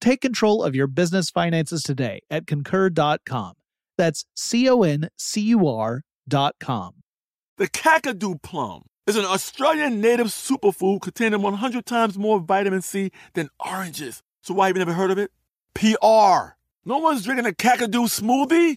Take control of your business finances today at concur.com. That's C O N C U R.com. The Kakadu plum is an Australian native superfood containing 100 times more vitamin C than oranges. So, why have you never heard of it? PR. No one's drinking a Kakadu smoothie?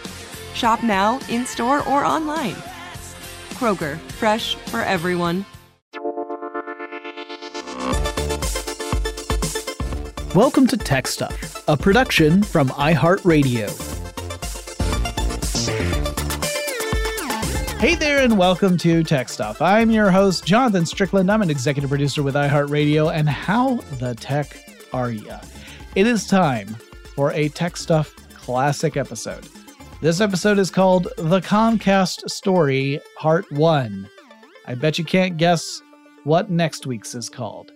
Shop now, in store, or online. Kroger, fresh for everyone. Welcome to Tech Stuff, a production from iHeartRadio. Hey there, and welcome to Tech Stuff. I'm your host, Jonathan Strickland. I'm an executive producer with iHeartRadio, and how the tech are ya? It is time for a Tech Stuff classic episode. This episode is called The Comcast Story, Part 1. I bet you can't guess what next week's is called.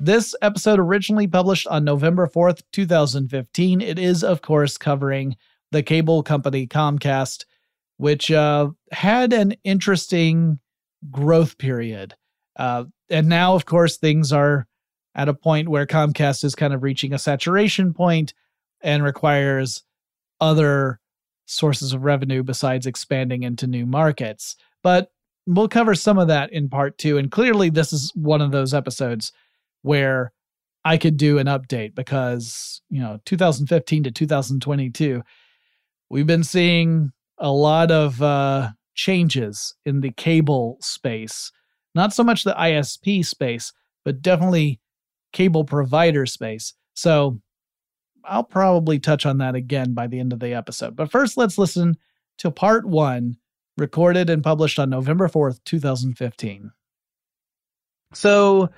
This episode originally published on November 4th, 2015. It is, of course, covering the cable company Comcast, which uh, had an interesting growth period. Uh, and now, of course, things are at a point where Comcast is kind of reaching a saturation point and requires other sources of revenue besides expanding into new markets. But we'll cover some of that in part two. And clearly, this is one of those episodes where I could do an update because, you know, 2015 to 2022, we've been seeing a lot of uh, changes in the cable space. Not so much the ISP space, but definitely cable provider space. So I'll probably touch on that again by the end of the episode. But first, let's listen to part one, recorded and published on November 4th, 2015. So,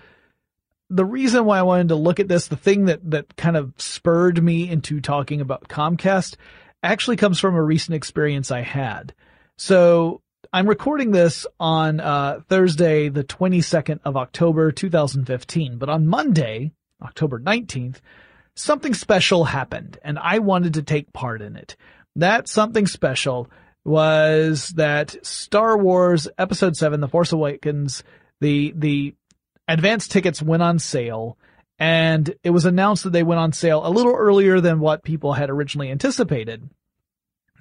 the reason why I wanted to look at this, the thing that that kind of spurred me into talking about Comcast actually comes from a recent experience I had. So I'm recording this on uh, Thursday, the 22nd of October, 2015. But on Monday, October 19th, something special happened and I wanted to take part in it. That something special was that Star Wars Episode 7, The Force Awakens, the, the advance tickets went on sale and it was announced that they went on sale a little earlier than what people had originally anticipated.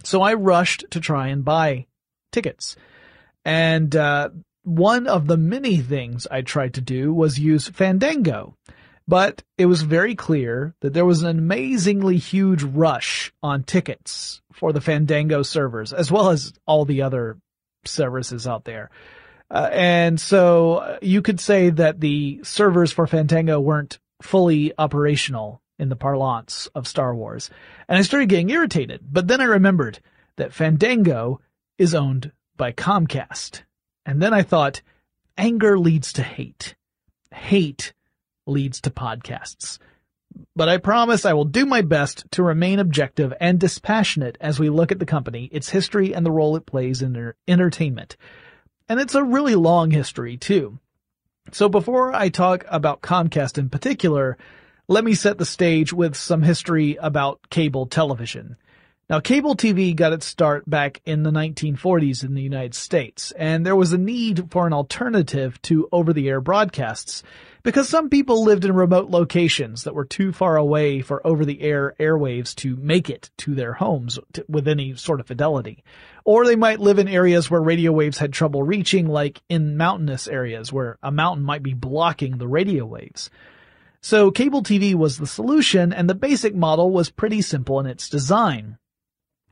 So I rushed to try and buy tickets. And uh, one of the many things I tried to do was use Fandango. But it was very clear that there was an amazingly huge rush on tickets for the Fandango servers, as well as all the other services out there. Uh, and so uh, you could say that the servers for Fandango weren't fully operational in the parlance of Star Wars. And I started getting irritated, but then I remembered that Fandango is owned by Comcast. And then I thought, anger leads to hate. hate leads to podcasts. But I promise I will do my best to remain objective and dispassionate as we look at the company, its history, and the role it plays in entertainment. And it's a really long history too. So before I talk about Comcast in particular, let me set the stage with some history about cable television. Now, cable TV got its start back in the 1940s in the United States, and there was a need for an alternative to over-the-air broadcasts because some people lived in remote locations that were too far away for over-the-air airwaves to make it to their homes with any sort of fidelity. Or they might live in areas where radio waves had trouble reaching, like in mountainous areas where a mountain might be blocking the radio waves. So cable TV was the solution, and the basic model was pretty simple in its design.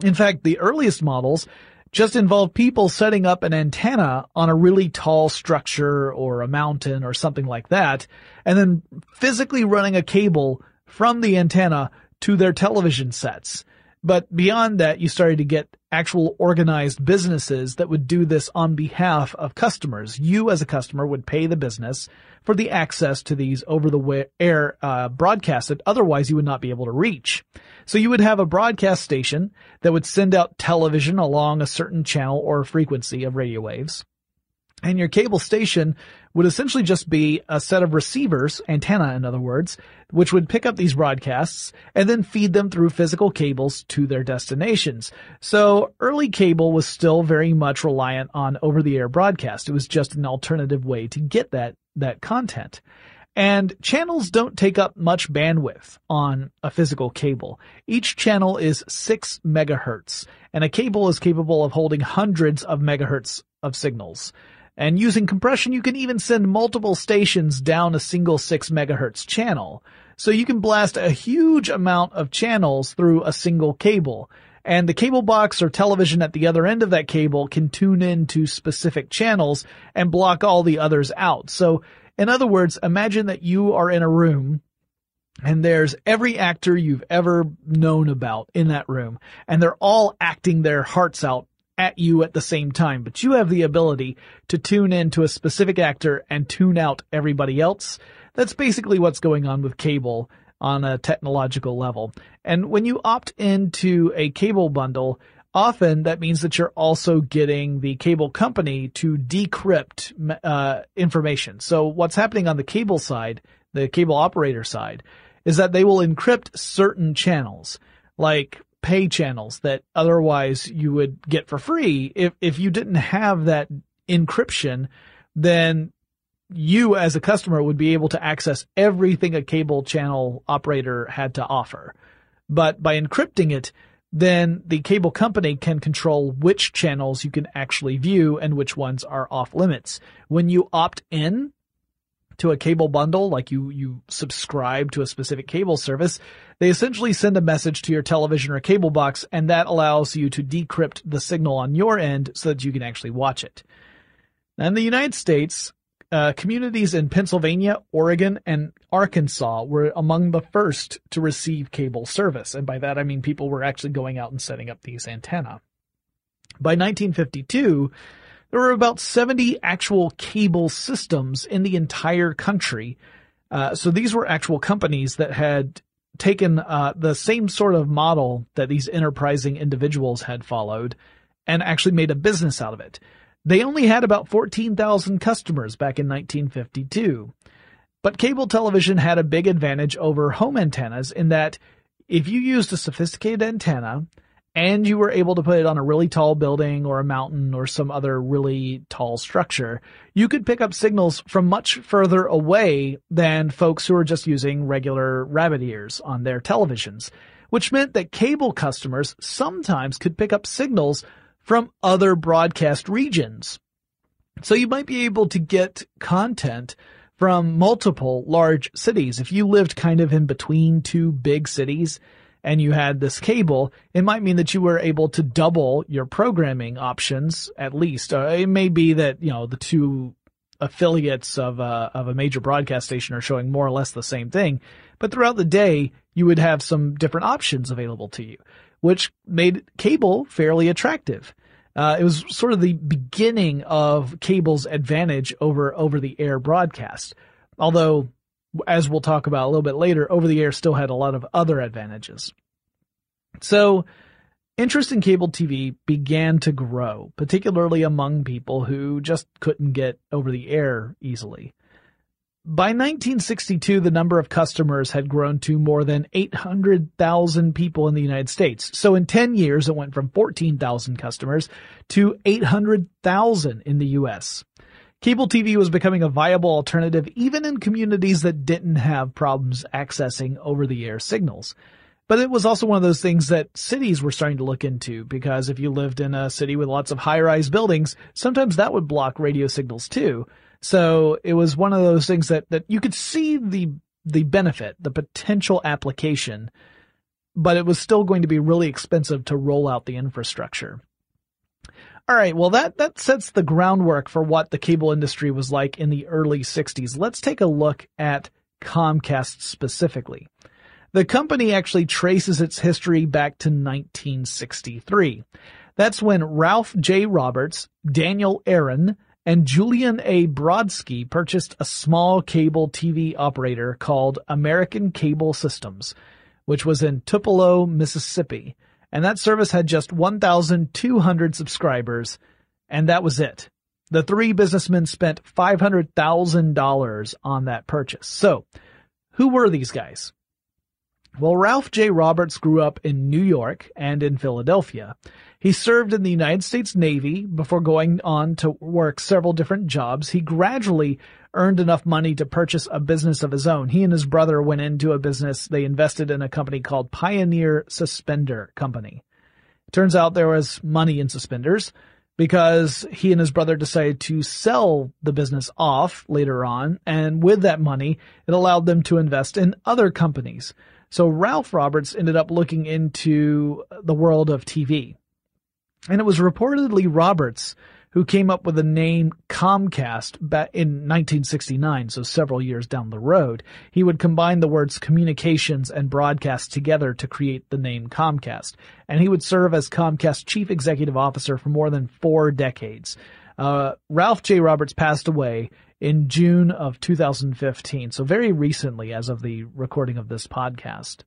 In fact, the earliest models just involved people setting up an antenna on a really tall structure or a mountain or something like that, and then physically running a cable from the antenna to their television sets. But beyond that, you started to get actual organized businesses that would do this on behalf of customers. You as a customer would pay the business for the access to these over the air uh, broadcasts that otherwise you would not be able to reach. So you would have a broadcast station that would send out television along a certain channel or frequency of radio waves. And your cable station would essentially just be a set of receivers, antenna in other words, which would pick up these broadcasts and then feed them through physical cables to their destinations. So early cable was still very much reliant on over-the-air broadcast. It was just an alternative way to get that, that content. And channels don't take up much bandwidth on a physical cable. Each channel is 6 megahertz, and a cable is capable of holding hundreds of megahertz of signals. And using compression, you can even send multiple stations down a single 6 megahertz channel. So you can blast a huge amount of channels through a single cable. And the cable box or television at the other end of that cable can tune in to specific channels and block all the others out. So in other words, imagine that you are in a room and there's every actor you've ever known about in that room and they're all acting their hearts out at you at the same time, but you have the ability to tune in to a specific actor and tune out everybody else. That's basically what's going on with cable on a technological level. And when you opt into a cable bundle, often that means that you're also getting the cable company to decrypt uh, information. So what's happening on the cable side, the cable operator side, is that they will encrypt certain channels. Like pay channels that otherwise you would get for free. If, if you didn't have that encryption, then you as a customer would be able to access everything a cable channel operator had to offer. But by encrypting it, then the cable company can control which channels you can actually view and which ones are off limits. When you opt in to a cable bundle, like you, you subscribe to a specific cable service, they essentially send a message to your television or cable box and that allows you to decrypt the signal on your end so that you can actually watch it. in the United States, uh, communities in Pennsylvania, Oregon, and Arkansas were among the first to receive cable service. And by that I mean people were actually going out and setting up these antenna. By 1952, there were about 70 actual cable systems in the entire country. Uh, so these were actual companies that had taken uh, the same sort of model that these enterprising individuals had followed and actually made a business out of it. They only had about 14,000 customers back in 1952. But cable television had a big advantage over home antennas in that if you used a sophisticated antenna and you were able to put it on a really tall building or a mountain or some other really tall structure, you could pick up signals from much further away than folks who are just using regular rabbit ears on their televisions, which meant that cable customers sometimes could pick up signals from other broadcast regions. So you might be able to get content from multiple large cities. If you lived kind of in between two big cities, and you had this cable, it might mean that you were able to double your programming options at least. Uh, it may be that, you know, the two affiliates of a, of a major broadcast station are showing more or less the same thing, but throughout the day, you would have some different options available to you, which made cable fairly attractive. Uh, it was sort of the beginning of cable's advantage over over the air broadcast. Although, as we'll talk about a little bit later, over the air still had a lot of other advantages. So, interest in cable TV began to grow, particularly among people who just couldn't get over the air easily. By 1962, the number of customers had grown to more than 800,000 people in the United States. So in 10 years, it went from 14,000 customers to 800,000 in the US. Cable TV was becoming a viable alternative even in communities that didn't have problems accessing over-the-air signals. But it was also one of those things that cities were starting to look into because if you lived in a city with lots of high-rise buildings, sometimes that would block radio signals too. So it was one of those things that, that you could see the, the benefit, the potential application, but it was still going to be really expensive to roll out the infrastructure. All right, well that, that sets the groundwork for what the cable industry was like in the early 60s. Let's take a look at Comcast specifically. The company actually traces its history back to 1963. That's when Ralph J. Roberts, Daniel Aaron, and Julian A. Brodsky purchased a small cable TV operator called American Cable Systems, which was in Tupelo, Mississippi, and that service had just 1,200 subscribers, and that was it. The three businessmen spent $500,000 on that purchase. So, who were these guys? Well, Ralph J. Roberts grew up in New York and in Philadelphia. He served in the United States Navy before going on to work several different jobs. He gradually earned enough money to purchase a business of his own. He and his brother went into a business. They invested in a company called Pioneer Suspender Company. It turns out there was money in suspenders because he and his brother decided to sell the business off later on. And with that money, it allowed them to invest in other companies. So Ralph Roberts ended up looking into the world of TV. And it was reportedly Roberts who came up with the name Comcast in 1969, so several years down the road. He would combine the words communications and broadcast together to create the name Comcast. And he would serve as Comcast chief executive officer for more than four decades. Uh, Ralph J. Roberts passed away in June of 2015, so very recently as of the recording of this podcast.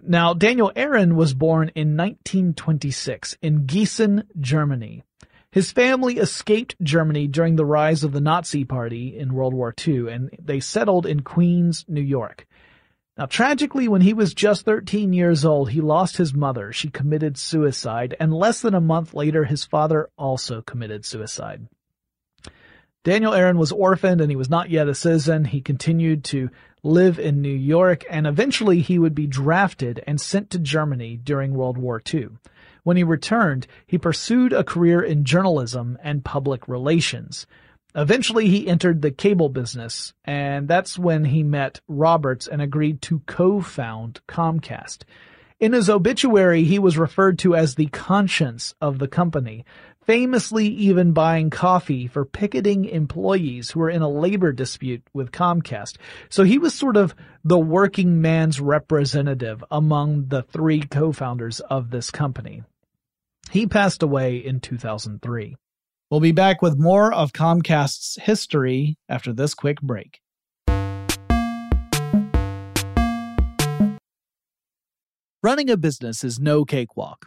Now, Daniel Aaron was born in 1926 in Gießen, Germany. His family escaped Germany during the rise of the Nazi Party in World War II, and they settled in Queens, New York. Now, tragically, when he was just 13 years old, he lost his mother. She committed suicide, and less than a month later, his father also committed suicide. Daniel Aaron was orphaned and he was not yet a citizen. He continued to live in New York and eventually he would be drafted and sent to Germany during World War II. When he returned, he pursued a career in journalism and public relations. Eventually he entered the cable business and that's when he met Roberts and agreed to co-found Comcast. In his obituary, he was referred to as the conscience of the company, famously even buying coffee for picketing employees who were in a labor dispute with Comcast. So he was sort of the working man's representative among the three co-founders of this company. He passed away in 2003. We'll be back with more of Comcast's history after this quick break. Running a business is no cakewalk.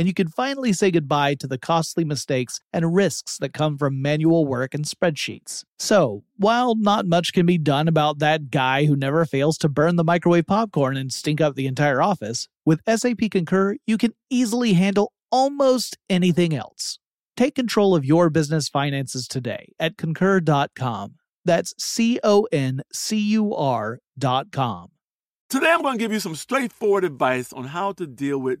and you can finally say goodbye to the costly mistakes and risks that come from manual work and spreadsheets. So, while not much can be done about that guy who never fails to burn the microwave popcorn and stink up the entire office, with SAP Concur, you can easily handle almost anything else. Take control of your business finances today at concur.com. That's C O N C U R.com. Today, I'm going to give you some straightforward advice on how to deal with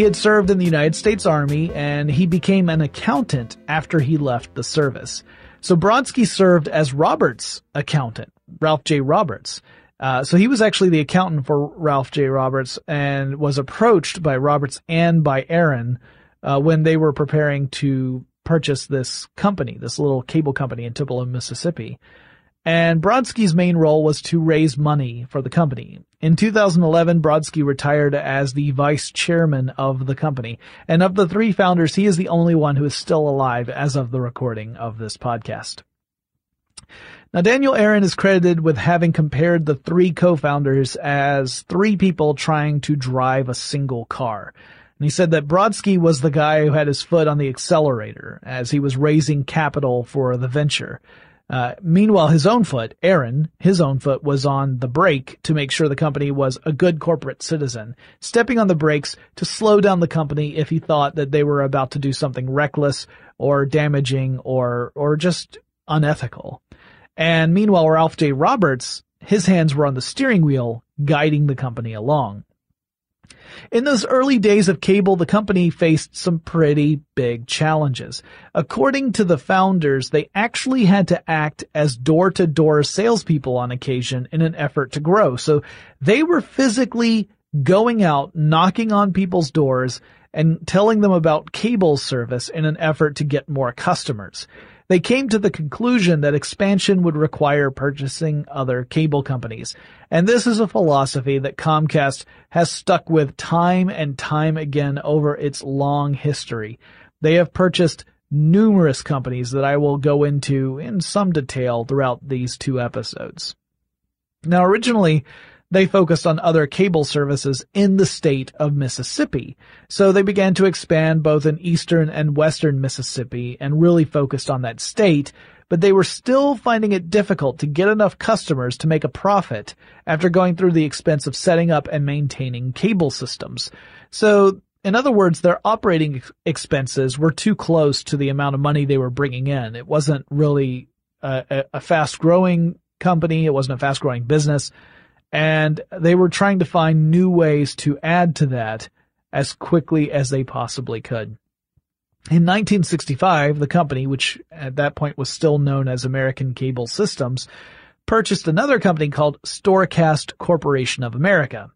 He had served in the United States Army and he became an accountant after he left the service. So Brodsky served as Roberts' accountant, Ralph J. Roberts. Uh, so he was actually the accountant for Ralph J. Roberts and was approached by Roberts and by Aaron uh, when they were preparing to purchase this company, this little cable company in Tupelo, Mississippi. And Brodsky's main role was to raise money for the company. In 2011, Brodsky retired as the vice chairman of the company. And of the three founders, he is the only one who is still alive as of the recording of this podcast. Now, Daniel Aaron is credited with having compared the three co-founders as three people trying to drive a single car. And he said that Brodsky was the guy who had his foot on the accelerator as he was raising capital for the venture. Uh, meanwhile, his own foot, Aaron, his own foot was on the brake to make sure the company was a good corporate citizen, stepping on the brakes to slow down the company if he thought that they were about to do something reckless or damaging or, or just unethical. And meanwhile, Ralph J. Roberts, his hands were on the steering wheel, guiding the company along. In those early days of cable, the company faced some pretty big challenges. According to the founders, they actually had to act as door-to-door salespeople on occasion in an effort to grow. So they were physically going out, knocking on people's doors, and telling them about cable service in an effort to get more customers. They came to the conclusion that expansion would require purchasing other cable companies. And this is a philosophy that Comcast has stuck with time and time again over its long history. They have purchased numerous companies that I will go into in some detail throughout these two episodes. Now originally, they focused on other cable services in the state of Mississippi. So they began to expand both in eastern and western Mississippi and really focused on that state, but they were still finding it difficult to get enough customers to make a profit after going through the expense of setting up and maintaining cable systems. So In other words, their operating expenses were too close to the amount of money they were bringing in. It wasn't really a, a fast growing company. It wasn't a fast growing business. And they were trying to find new ways to add to that as quickly as they possibly could. In 1965, the company, which at that point was still known as American Cable Systems, purchased another company called Storecast Corporation of America.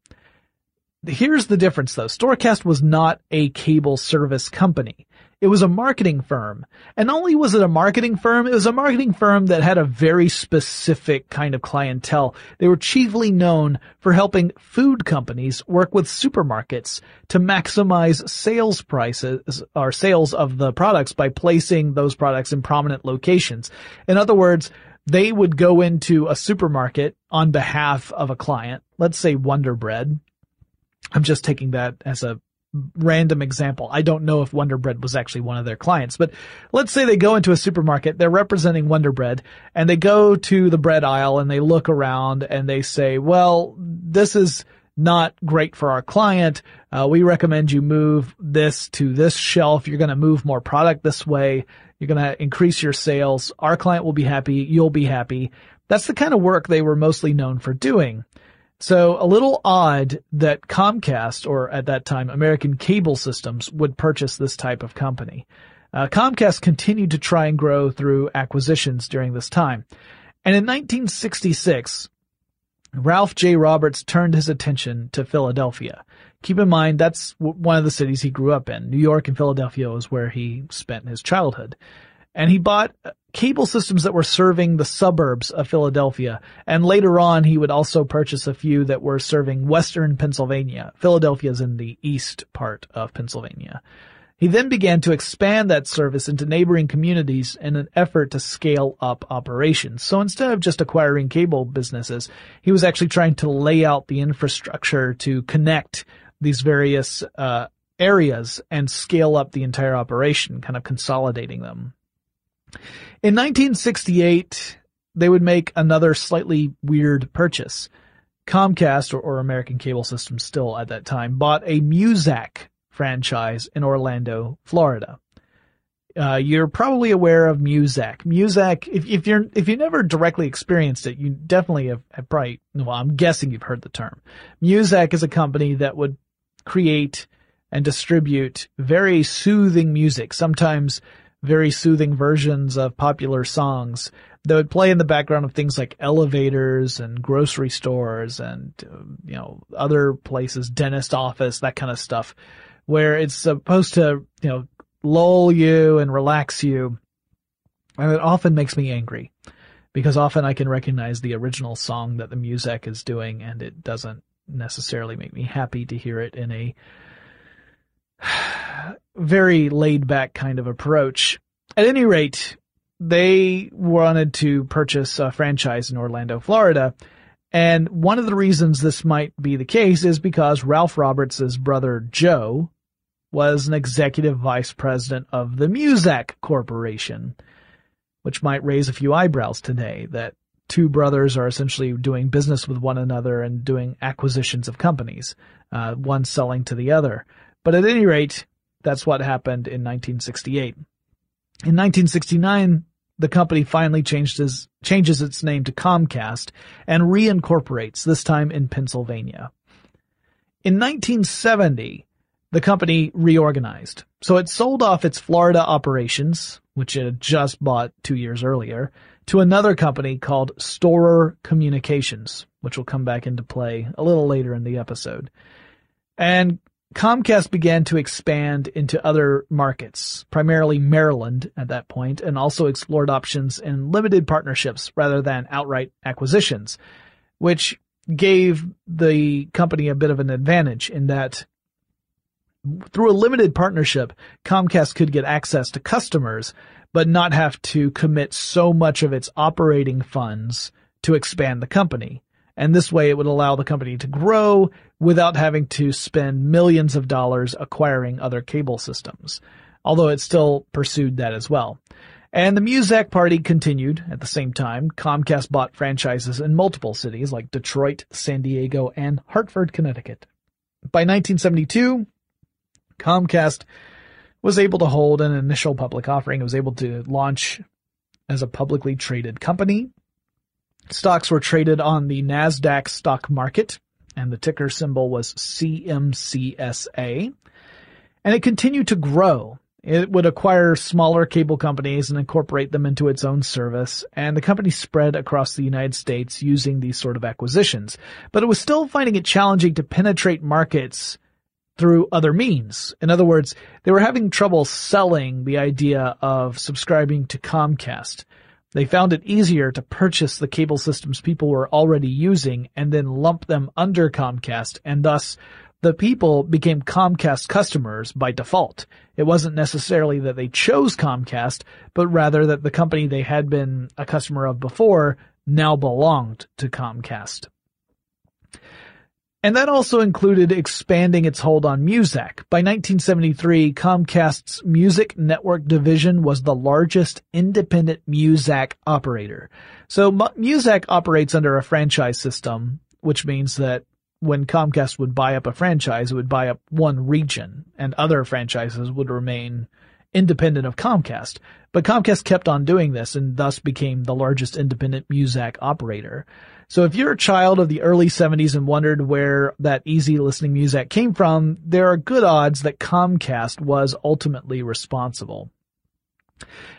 Here's the difference though. Storecast was not a cable service company. It was a marketing firm. And not only was it a marketing firm, it was a marketing firm that had a very specific kind of clientele. They were chiefly known for helping food companies work with supermarkets to maximize sales prices or sales of the products by placing those products in prominent locations. In other words, they would go into a supermarket on behalf of a client, let's say Wonder Bread. I'm just taking that as a random example. I don't know if Wonder Bread was actually one of their clients, but let's say they go into a supermarket, they're representing Wonder Bread, and they go to the bread aisle and they look around and they say, well, this is not great for our client. Uh, we recommend you move this to this shelf. You're going to move more product this way. You're going to increase your sales. Our client will be happy. You'll be happy. That's the kind of work they were mostly known for doing. So a little odd that Comcast, or at that time American Cable Systems, would purchase this type of company. Uh, Comcast continued to try and grow through acquisitions during this time. And in 1966, Ralph J. Roberts turned his attention to Philadelphia. Keep in mind, that's one of the cities he grew up in. New York and Philadelphia was where he spent his childhood. And he bought cable systems that were serving the suburbs of Philadelphia. And later on, he would also purchase a few that were serving western Pennsylvania. Philadelphia is in the east part of Pennsylvania. He then began to expand that service into neighboring communities in an effort to scale up operations. So instead of just acquiring cable businesses, he was actually trying to lay out the infrastructure to connect these various uh, areas and scale up the entire operation, kind of consolidating them. In 1968, they would make another slightly weird purchase. Comcast, or, or American Cable System still at that time, bought a Muzak franchise in Orlando, Florida. Uh, you're probably aware of Muzak. Muzak, if, if you're, if you never directly experienced it, you definitely have, have probably, well, I'm guessing you've heard the term. Muzak is a company that would create and distribute very soothing music, sometimes very soothing versions of popular songs that would play in the background of things like elevators and grocery stores and, uh, you know, other places, dentist office, that kind of stuff, where it's supposed to, you know, lull you and relax you. And it often makes me angry because often I can recognize the original song that the Muzak is doing and it doesn't necessarily make me happy to hear it in a very laid back kind of approach. At any rate, they wanted to purchase a franchise in Orlando, Florida. And one of the reasons this might be the case is because Ralph Roberts' brother Joe was an executive vice president of the Muzak Corporation, which might raise a few eyebrows today that two brothers are essentially doing business with one another and doing acquisitions of companies, uh, one selling to the other. But at any rate, that's what happened in 1968. In 1969, the company finally his, changes its name to Comcast and reincorporates, this time in Pennsylvania. In 1970, the company reorganized. So it sold off its Florida operations, which it had just bought two years earlier, to another company called Storer Communications, which will come back into play a little later in the episode. And Comcast began to expand into other markets, primarily Maryland at that point, and also explored options in limited partnerships rather than outright acquisitions, which gave the company a bit of an advantage in that through a limited partnership, Comcast could get access to customers, but not have to commit so much of its operating funds to expand the company. And this way it would allow the company to grow without having to spend millions of dollars acquiring other cable systems. Although it still pursued that as well. And the Muzak party continued at the same time. Comcast bought franchises in multiple cities like Detroit, San Diego, and Hartford, Connecticut. By 1972, Comcast was able to hold an initial public offering. It was able to launch as a publicly traded company. Stocks were traded on the NASDAQ stock market and the ticker symbol was CMCSA. And it continued to grow. It would acquire smaller cable companies and incorporate them into its own service, and the company spread across the United States using these sort of acquisitions. But it was still finding it challenging to penetrate markets through other means. In other words, they were having trouble selling the idea of subscribing to Comcast. They found it easier to purchase the cable systems people were already using and then lump them under Comcast, and thus the people became Comcast customers by default. It wasn't necessarily that they chose Comcast, but rather that the company they had been a customer of before now belonged to Comcast. And that also included expanding its hold on Muzak. By 1973, Comcast's music network division was the largest independent Muzak operator. So Muzak operates under a franchise system, which means that when Comcast would buy up a franchise, it would buy up one region and other franchises would remain independent of Comcast. But Comcast kept on doing this and thus became the largest independent Muzak operator. So if you're a child of the early 70s and wondered where that easy listening music came from, there are good odds that Comcast was ultimately responsible.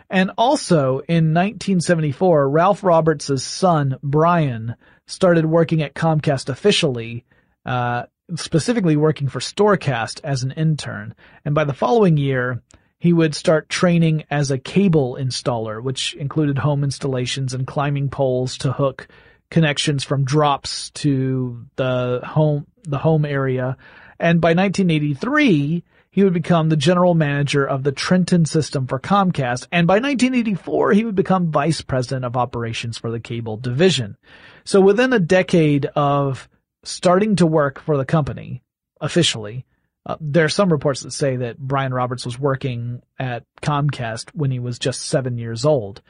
And also in 1974, Ralph Roberts' son, Brian, started working at Comcast officially, uh, specifically working for Storecast as an intern. And by the following year, he would start training as a cable installer, which included home installations and climbing poles to hook connections from drops to the home, the home area. And by 1983, he would become the general manager of the Trenton system for Comcast. And by 1984, he would become vice president of operations for the cable division. So within a decade of starting to work for the company officially, uh, there are some reports that say that Brian Roberts was working at Comcast when he was just seven years old,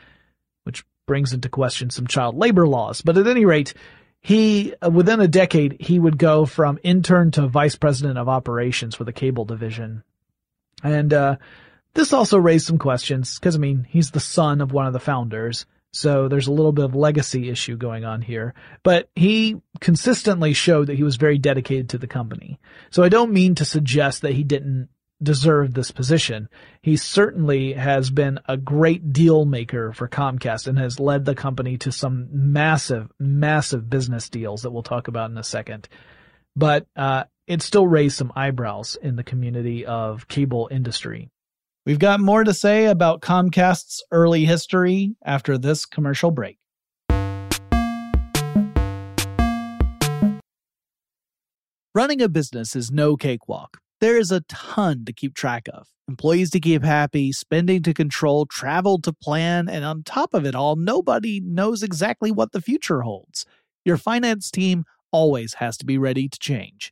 which brings into question some child labor laws. But at any rate, he, within a decade, he would go from intern to vice president of operations for the cable division. And, uh, this also raised some questions, cause I mean, he's the son of one of the founders. So there's a little bit of legacy issue going on here, but he consistently showed that he was very dedicated to the company. So I don't mean to suggest that he didn't deserve this position. He certainly has been a great deal maker for Comcast and has led the company to some massive, massive business deals that we'll talk about in a second. But uh, it still raised some eyebrows in the community of cable industry. We've got more to say about Comcast's early history after this commercial break. Running a business is no cakewalk. There is a ton to keep track of employees to keep happy, spending to control, travel to plan, and on top of it all, nobody knows exactly what the future holds. Your finance team always has to be ready to change.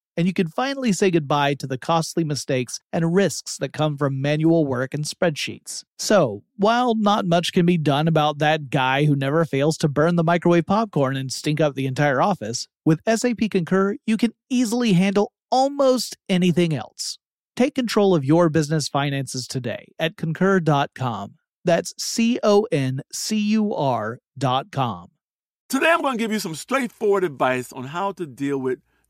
and you can finally say goodbye to the costly mistakes and risks that come from manual work and spreadsheets. So, while not much can be done about that guy who never fails to burn the microwave popcorn and stink up the entire office, with SAP Concur, you can easily handle almost anything else. Take control of your business finances today at concur.com. That's C O N C U R.com. Today, I'm going to give you some straightforward advice on how to deal with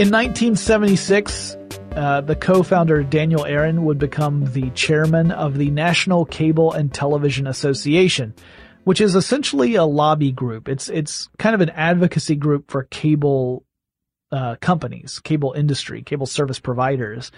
In 1976, uh, the co-founder Daniel Aaron would become the chairman of the National Cable and Television Association, which is essentially a lobby group. It's it's kind of an advocacy group for cable uh, companies, cable industry, cable service providers,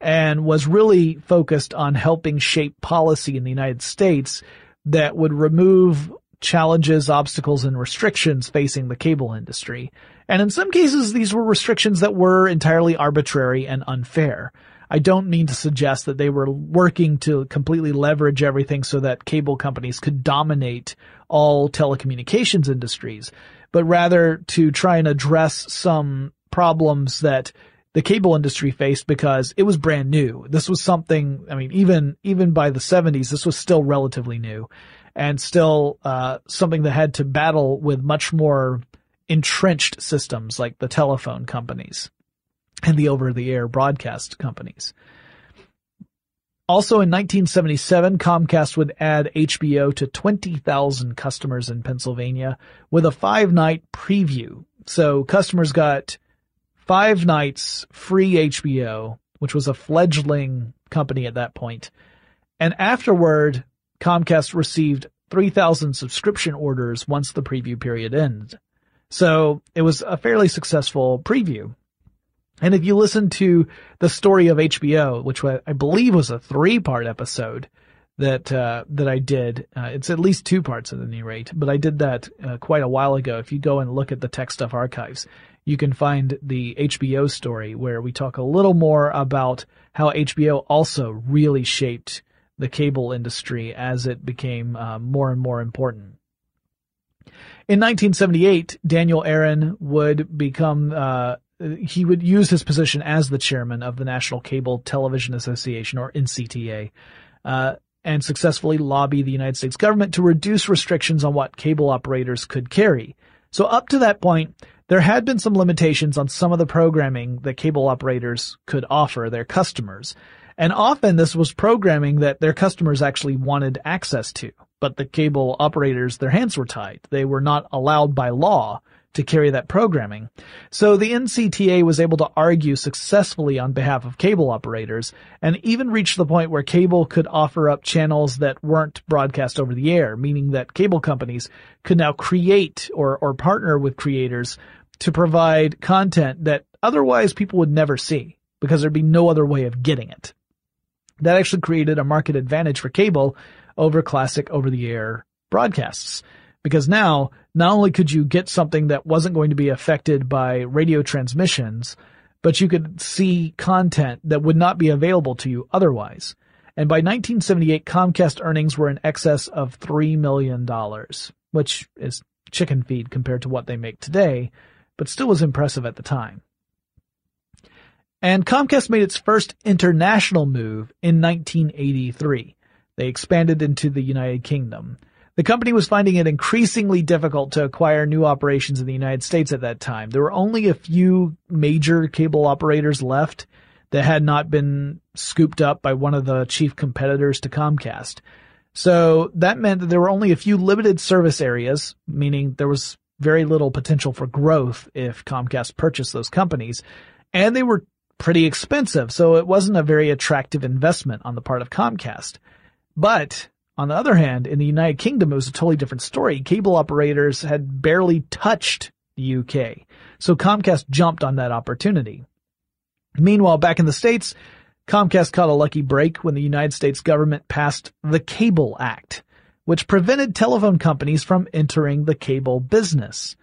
and was really focused on helping shape policy in the United States that would remove challenges, obstacles, and restrictions facing the cable industry. And in some cases, these were restrictions that were entirely arbitrary and unfair. I don't mean to suggest that they were working to completely leverage everything so that cable companies could dominate all telecommunications industries, but rather to try and address some problems that the cable industry faced because it was brand new. This was something, I mean, even, even by the 70s, this was still relatively new and still, uh, something that had to battle with much more entrenched systems like the telephone companies and the over-the-air broadcast companies. Also in 1977, Comcast would add HBO to 20,000 customers in Pennsylvania with a five night preview. So customers got five nights free HBO, which was a fledgling company at that point. And afterward, Comcast received 3,000 subscription orders once the preview period ended. So it was a fairly successful preview. And if you listen to the story of HBO, which I believe was a three part episode that, uh, that I did, uh, it's at least two parts at any rate, but I did that uh, quite a while ago. If you go and look at the Tech Stuff archives, you can find the HBO story where we talk a little more about how HBO also really shaped the cable industry as it became uh, more and more important. In 1978, Daniel Aaron would become uh, he would use his position as the chairman of the National Cable Television Association, or NCTA, uh, and successfully lobby the United States government to reduce restrictions on what cable operators could carry. So up to that point, there had been some limitations on some of the programming that cable operators could offer their customers. And often this was programming that their customers actually wanted access to, but the cable operators, their hands were tied. They were not allowed by law to carry that programming. So the NCTA was able to argue successfully on behalf of cable operators and even reached the point where cable could offer up channels that weren't broadcast over the air, meaning that cable companies could now create or, or partner with creators to provide content that otherwise people would never see because there'd be no other way of getting it. That actually created a market advantage for cable over classic over the air broadcasts. Because now, not only could you get something that wasn't going to be affected by radio transmissions, but you could see content that would not be available to you otherwise. And by 1978, Comcast earnings were in excess of $3 million, which is chicken feed compared to what they make today, but still was impressive at the time. And Comcast made its first international move in 1983. They expanded into the United Kingdom. The company was finding it increasingly difficult to acquire new operations in the United States at that time. There were only a few major cable operators left that had not been scooped up by one of the chief competitors to Comcast. So that meant that there were only a few limited service areas, meaning there was very little potential for growth if Comcast purchased those companies. And they were pretty expensive, so it wasn't a very attractive investment on the part of Comcast. But on the other hand, in the United Kingdom, it was a totally different story. Cable operators had barely touched the UK. So Comcast jumped on that opportunity. Meanwhile, back in the States, Comcast caught a lucky break when the United States government passed the Cable Act, which prevented telephone companies from entering the cable business,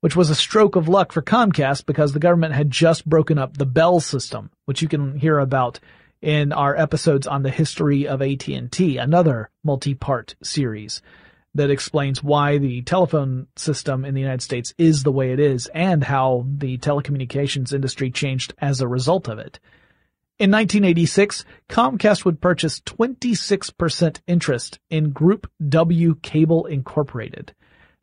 which was a stroke of luck for Comcast because the government had just broken up the Bell system, which you can hear about in our episodes on the history of AT&T, another multi-part series that explains why the telephone system in the United States is the way it is and how the telecommunications industry changed as a result of it. In 1986, Comcast would purchase 26% interest in Group W Cable Incorporated.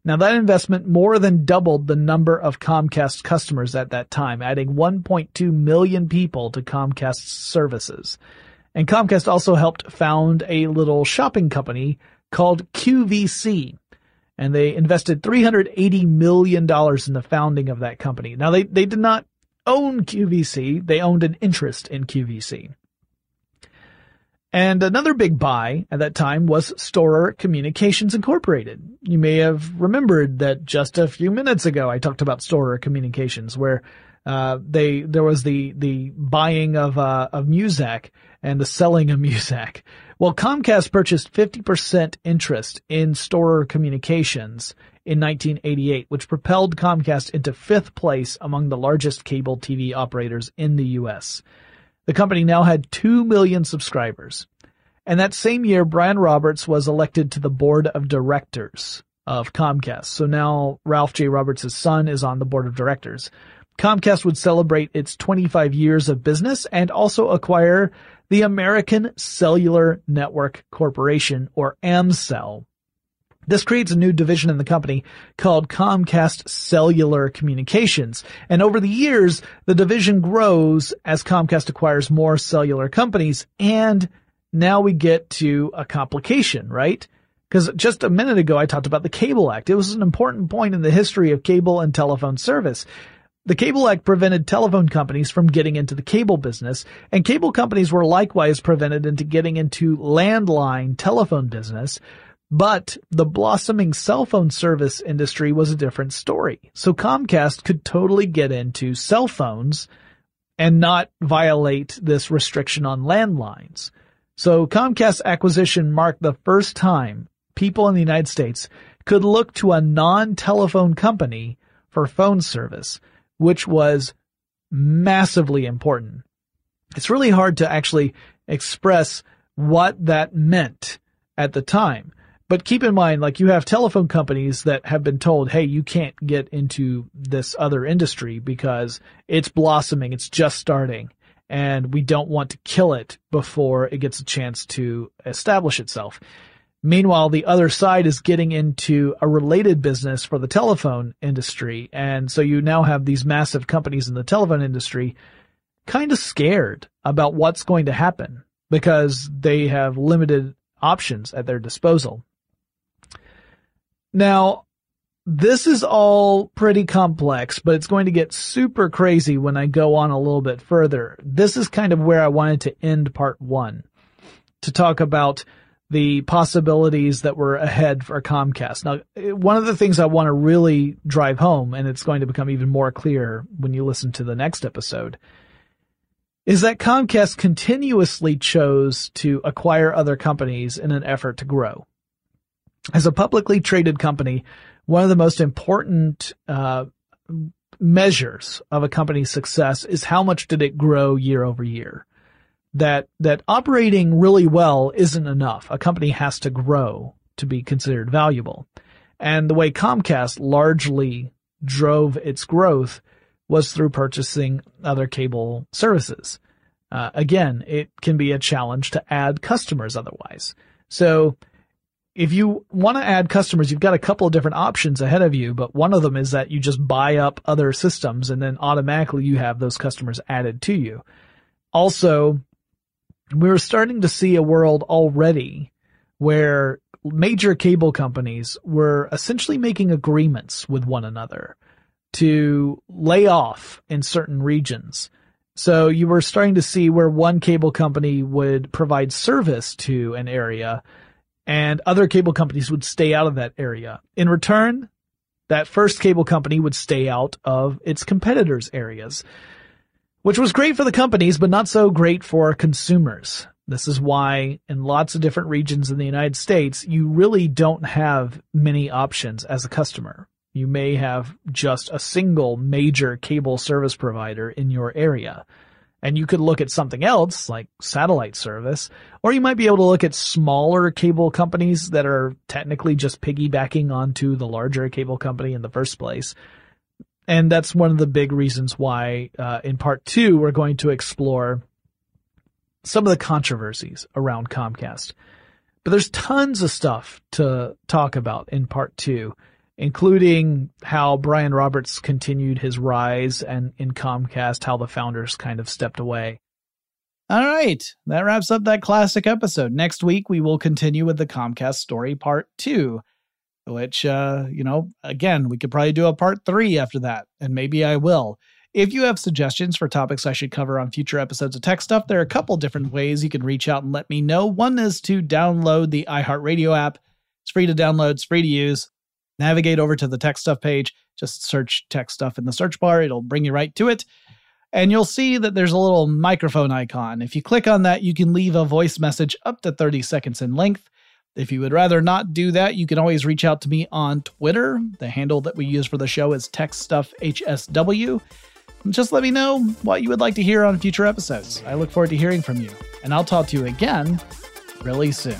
Now that investment more than doubled the number of Comcast customers at that time, adding 1.2 million people to Comcast's services. And Comcast also helped found a little shopping company called QVC. And they invested $380 million in the founding of that company. Now they, they did not own QVC, they owned an interest in QVC. And another big buy at that time was Storer Communications Incorporated. You may have remembered that just a few minutes ago I talked about Storer Communications where uh, they there was the the buying of uh, of Muzak and the selling of Muzak. Well, Comcast purchased 50% interest in Storer Communications in 1988, which propelled Comcast into fifth place among the largest cable TV operators in the U.S. The company now had 2 million subscribers. And that same year, Brian Roberts was elected to the board of directors of Comcast. So now Ralph J. Roberts' son is on the board of directors. Comcast would celebrate its 25 years of business and also acquire the American Cellular Network Corporation, or AmCell. This creates a new division in the company called Comcast Cellular Communications. And over the years, the division grows as Comcast acquires more cellular companies. And now we get to a complication, right? Because just a minute ago, I talked about the Cable Act. It was an important point in the history of cable and telephone service. The Cable Act prevented telephone companies from getting into the cable business, and cable companies were likewise prevented into getting into landline telephone business, but the blossoming cell phone service industry was a different story. So Comcast could totally get into cell phones and not violate this restriction on landlines. So Comcast's acquisition marked the first time people in the United States could look to a non-telephone company for phone service, which was massively important. It's really hard to actually express what that meant at the time. But keep in mind, like you have telephone companies that have been told, hey, you can't get into this other industry because it's blossoming, it's just starting, and we don't want to kill it before it gets a chance to establish itself. Meanwhile, the other side is getting into a related business for the telephone industry. And so you now have these massive companies in the telephone industry kind of scared about what's going to happen because they have limited options at their disposal. Now, this is all pretty complex, but it's going to get super crazy when I go on a little bit further. This is kind of where I wanted to end part one to talk about the possibilities that were ahead for Comcast. Now, one of the things I want to really drive home, and it's going to become even more clear when you listen to the next episode, is that Comcast continuously chose to acquire other companies in an effort to grow. As a publicly traded company, one of the most important uh, measures of a company's success is how much did it grow year over year. That that operating really well isn't enough. A company has to grow to be considered valuable. And the way Comcast largely drove its growth was through purchasing other cable services. Uh, again, it can be a challenge to add customers otherwise. So if you want to add customers, you've got a couple of different options ahead of you, but one of them is that you just buy up other systems and then automatically you have those customers added to you. Also, we're starting to see a world already where major cable companies were essentially making agreements with one another to lay off in certain regions. So you were starting to see where one cable company would provide service to an area and other cable companies would stay out of that area. In return, that first cable company would stay out of its competitors' areas, which was great for the companies, but not so great for consumers. This is why in lots of different regions in the United States, you really don't have many options as a customer. You may have just a single major cable service provider in your area. And you could look at something else like satellite service, or you might be able to look at smaller cable companies that are technically just piggybacking onto the larger cable company in the first place. And that's one of the big reasons why, uh, in part two, we're going to explore some of the controversies around Comcast. But there's tons of stuff to talk about in part two including how Brian Roberts continued his rise and in Comcast, how the founders kind of stepped away. All right, that wraps up that classic episode. Next week, we will continue with the Comcast story part two, which, uh, you know, again, we could probably do a part three after that, and maybe I will. If you have suggestions for topics I should cover on future episodes of Tech Stuff, there are a couple different ways you can reach out and let me know. One is to download the iHeartRadio app. It's free to download, it's free to use navigate over to the tech stuff page, just search tech stuff in the search bar. It'll bring you right to it. And you'll see that there's a little microphone icon. If you click on that, you can leave a voice message up to 30 seconds in length. If you would rather not do that, you can always reach out to me on Twitter. The handle that we use for the show is TechStuffHSW. Just let me know what you would like to hear on future episodes. I look forward to hearing from you, and I'll talk to you again really soon.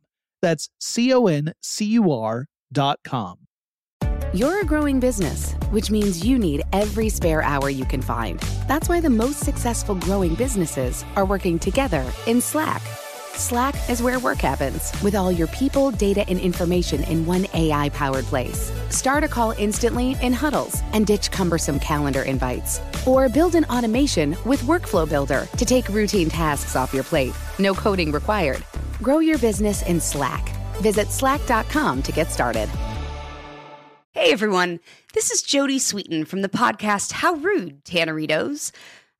That's C O N C U R dot com. You're a growing business, which means you need every spare hour you can find. That's why the most successful growing businesses are working together in Slack. Slack is where work happens, with all your people, data, and information in one AI powered place. Start a call instantly in huddles and ditch cumbersome calendar invites. Or build an automation with Workflow Builder to take routine tasks off your plate. No coding required. Grow your business in Slack. Visit slack.com to get started. Hey everyone, this is Jodie Sweetin from the podcast How Rude, Tanneritos.